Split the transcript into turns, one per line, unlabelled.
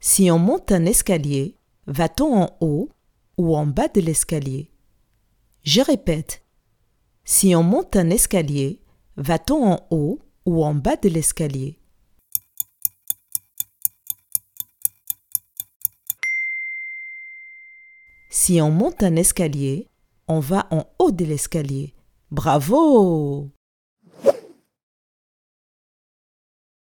Si on monte un escalier, va-t-on en haut ou en bas de l'escalier? Je répète. Si on monte un escalier, va-t-on en haut ou en bas de l'escalier? Si on monte un escalier, on va en haut de l'escalier. Bravo